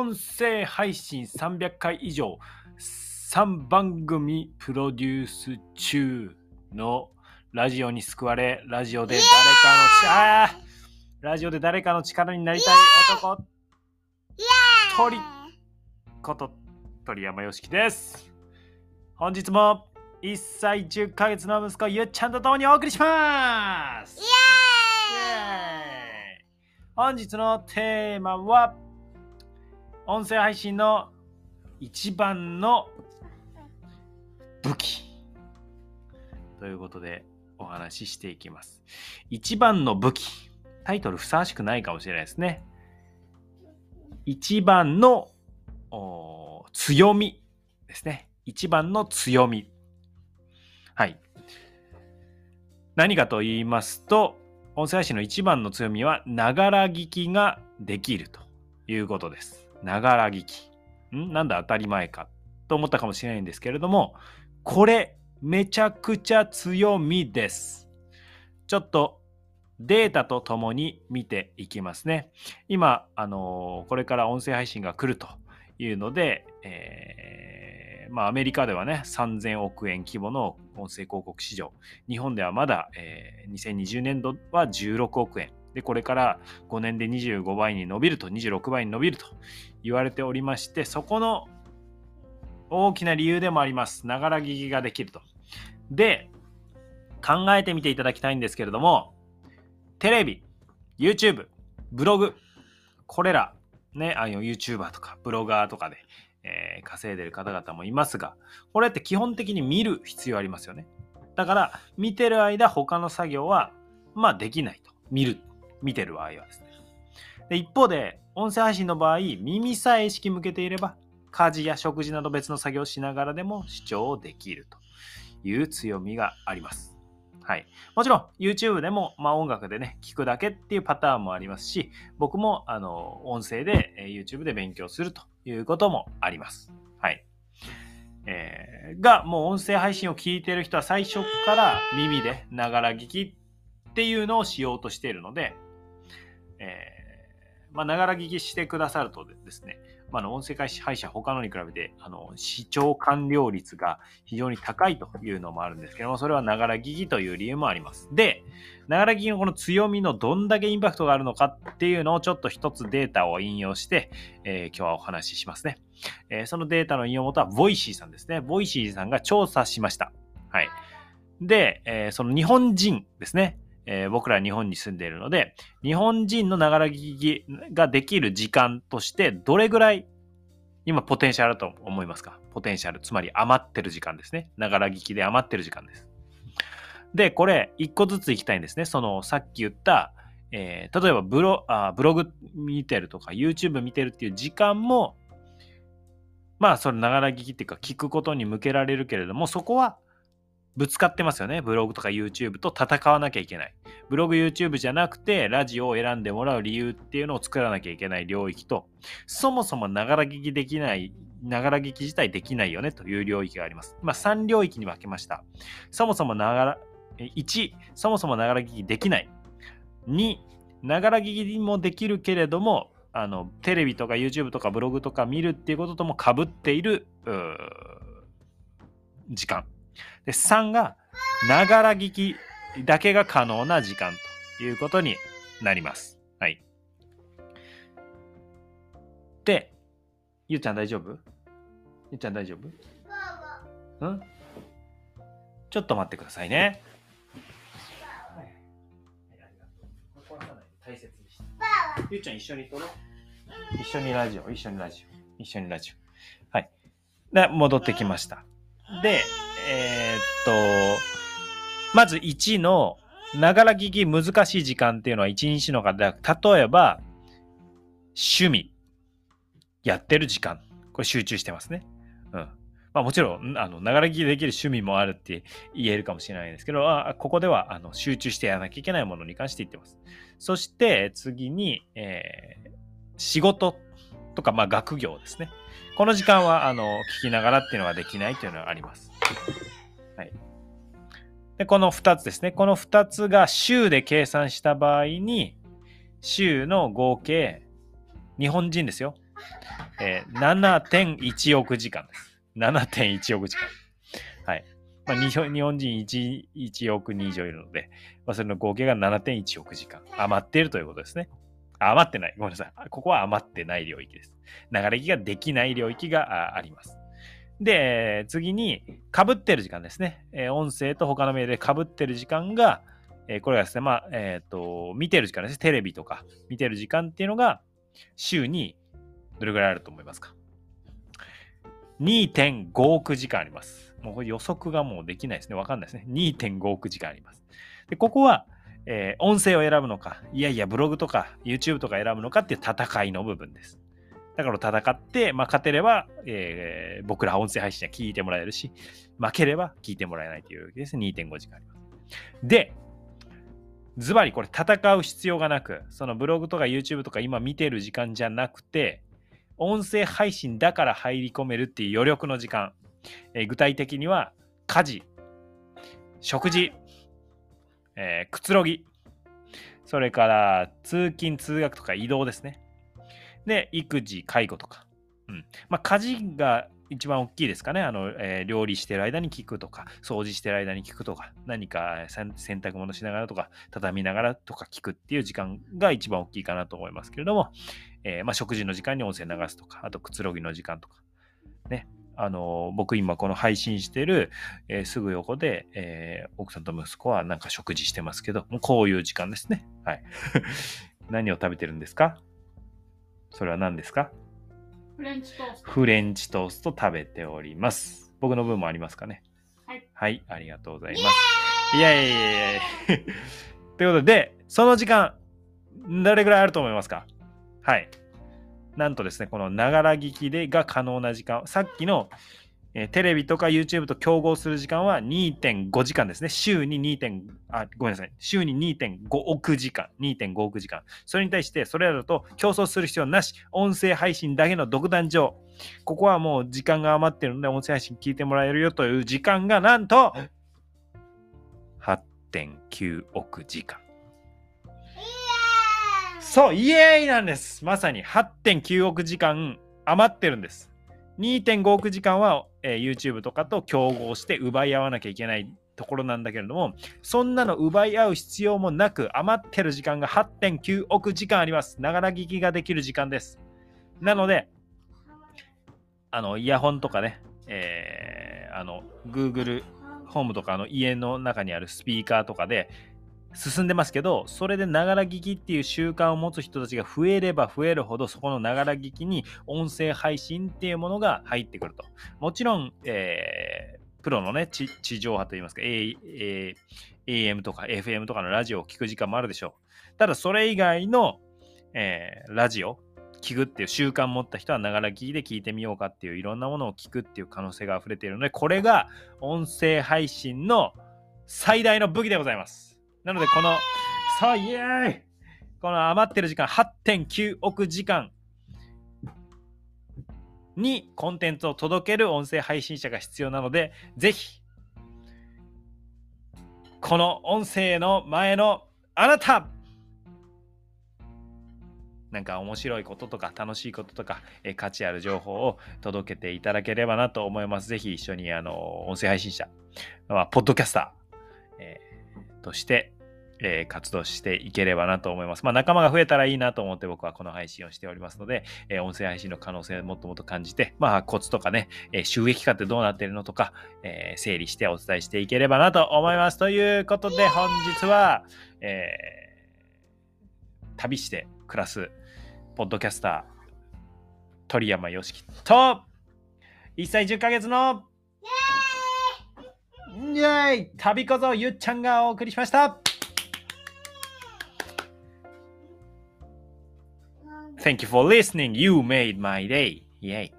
音声配信300回以上、3番組プロデュース中のラジオに救われ、ラジオで誰かの力、ラジオで誰かの力になりたい男、鳥こと鳥山よしきです。本日も1歳10ヶ月の息子ゆっちゃんと共にお送りします。本日のテーマは音声配信の一番の武器。ということでお話ししていきます。一番の武器。タイトルふさわしくないかもしれないですね。一番の強みですね。一番の強み。はい。何かと言いますと音声配信の一番の強みはながら聞きができるということです。ながら聞き。ん？なんだ当たり前かと思ったかもしれないんですけれどもこれめちゃくちゃ強みです。ちょっとデータとともに見ていきますね。今あのーこれから音声配信が来るというので、えーまあ、アメリカではね3000億円規模の音声広告市場。日本ではまだ、えー2020年度は16億円でこれから5年で25倍に伸びると26倍に伸びると言われておりましてそこの大きな理由でもあります。ながら聞きができると。で考えてみていただきたいんですけれどもテレビ YouTube ブログこれらねあの YouTuber とかブロガーとかで、えー稼いでる方々もいますがこれって基本的に見る必要ありますよね。だから見てる間他の作業はまあできないと。見る。見てる場合はですねで一方で音声配信の場合耳さえ意識向けていれば家事や食事など別の作業をしながらでも視聴できるという強みがありますはい、もちろん YouTube でも、まあ、音楽でね聞くだけっていうパターンもありますし僕もあの音声でえ YouTube で勉強するということもあります。はい。えーがもう音声配信を聞いてる人は最初から耳でながら聞きっていうのをしようとしているので、えーまあ、ながら聞きしてくださるとですね、まあ、あの音声配信他のに比べてあの視聴完了率が非常に高いというのもあるんですけどもそれはながら聞きという理由もあります。でながら聞きのこの強みのどんだけインパクトがあるのかっていうのをちょっと一つデータを引用して、えー今日はお話ししますね。えーそのデータの引用元は Voicy さんですね。Voicy さんが調査しました。はい。で、えーその日本人ですね。えー僕ら日本に住んでいるので、日本人のながら聞きができる時間としてどれぐらい今ポテンシャルだと思いますか？ポテンシャル、つまり余ってる時間ですね。ながら聞きで余ってる時間です。で、これ、一個ずついきたいんですね。その、さっき言った、えー例えばブロあブログ見てるとか YouTube 見てるっていう時間もまあそれながら聞きっていうか聞くことに向けられるけれどもそこはぶつかってますよね。ブログとか YouTube と戦わなきゃいけない。ブログ YouTube じゃなくてラジオを選んでもらう理由っていうのを作らなきゃいけない領域とそもそもながら聞きできないながら聞き自体できないよねという領域があります。まあ3領域に分けました。そもそもながら1そもそもながら聞きできない。2ながら聞きもできるけれどもあのテレビとか YouTube とかブログとか見るっていうことともかぶっている時間。で3がながら聞きだけが可能な時間ということになります。はい。で、ゆうちゃん大丈夫？ゆうちゃん大丈夫？うん？ちょっと待ってくださいね。はい。ゆうちゃん一緒に撮ろう。一緒にラジオ、一緒にラジオ、一緒にラジオ。はい。で、戻ってきました。で、えーっと、まず1の、ながら聞き難しい時間っていうのは1日の方で、例えば、趣味、やってる時間、これ集中してますね。うん。まあもちろん、あの、ながら聞きできる趣味もあるって言えるかもしれないですけど、あここではあの集中してやらなきゃいけないものに関して言ってます。そして次に、えー仕事とか、まあ、学業ですね。この時間はあの聞きながらっていうのができないというのがあります。はい、でこの2つですね。この2つが週で計算した場合に、週の合計、日本人ですよ。えー、7.1億時間です。7.1億時間。はい。まあ、日本人 1, 1億人以上いるので、まあ、それの合計が7.1億時間余っているということですね。余ってない。ごめんなさい。ここは余ってない領域です。流れ着ができない領域があります。で、次に、かぶってる時間ですね。えー、音声と他のメールでかぶってる時間が、えー、これがですね、まあ、えっ、ー、と、見てる時間ですね。テレビとか見てる時間っていうのが、週にどれぐらいあると思いますか ?2.5 億時間あります。もう予測がもうできないですね。わかんないですね。2.5億時間あります。で、ここは、えー、音声を選ぶのか、いやいや、ブログとか YouTube とか選ぶのかっていう戦いの部分です。だから戦って、まあ、勝てれば、えー、僕ら音声配信は聞いてもらえるし、負ければ聞いてもらえないというわけです。2.5時間あります。で、ズバリこれ戦う必要がなく、そのブログとか YouTube とか今見てる時間じゃなくて、音声配信だから入り込めるっていう余力の時間。えー、具体的には、家事、食事、えー、くつろぎ、それから通勤・通学とか移動ですね。で、育児、介護とか。うん。まあ、家事が一番大きいですかね。あの、えー、料理してる間に聞くとか、掃除してる間に聞くとか、何か洗濯物しながらとか、畳みながらとか聞くっていう時間が一番大きいかなと思いますけれども、えー、まあ、食事の時間に音声流すとか、あとくつろぎの時間とか、ね。あの僕今この配信してる、えー、すぐ横で、えー、奥さんと息子はなんか食事してますけど、もうこういう時間ですね。はい。何を食べてるんですか？それは何ですか？フレンチトースト。フレンチトースト食べております。僕の分もありますかね？はい。はい、ありがとうございます。いやいやいやいやということで、その時間、どれぐらいあると思いますか？はい。なんとですね、このながら聞きでが可能な時間、さっきのえー、テレビとか YouTube と競合する時間は2.5時間ですね。週に 2. あ、ごめんなさい。週に2.5億時間。2.5億時間。それに対して、それらだと競争する必要なし。音声配信だけの独壇場。ここはもう時間が余ってるので、音声配信聞いてもらえるよという時間がなんと8.9億時間。そう、イエーイなんです。まさに8.9億時間余ってるんです。2.5億時間は、えー、YouTube とかと競合して奪い合わなきゃいけないところなんだけれども、そんなの奪い合う必要もなく、余ってる時間が8.9億時間あります。ながら聞きができる時間です。なので、あの、イヤホンとかね、えー、あの、Google ホームとかの家の中にあるスピーカーとかで、進んでますけど、それでながら聞きっていう習慣を持つ人たちが増えれば増えるほど、そこのながら聞きに音声配信っていうものが入ってくると。もちろん、えー、プロのね、地上波といいますか、A A AM とか FM とかのラジオを聞く時間もあるでしょう。ただ、それ以外の、えー、ラジオ、聞くっていう習慣を持った人はながら聞きで聞いてみようかっていういろんなものを聞くっていう可能性が溢れているので、これが音声配信の最大の武器でございます。なので、この、さあ、イエーイこの余ってる時間、8.9億時間にコンテンツを届ける音声配信者が必要なので、ぜひ、この音声の前のあなたなんか面白いこととか楽しいこととか、え価値ある情報を届けていただければなと思います。ぜひ一緒にあの音声配信者、まあ、ポッドキャスター、えとして、えー、活動していければなと思います。まあ、仲間が増えたらいいなと思って僕はこの配信をしておりますので、えー、音声配信の可能性をもっともっと感じて、まあ、コツとかね、えー、収益化ってどうなってるのとか、え整理してお伝えしていければなと思います。ということで、本日は、え旅して暮らす、ポッドキャスター、鳥山よしきと、1歳10ヶ月のイェーイ旅こそゆっちゃんがお送りしました Thank you for listening. You made my day. Yay.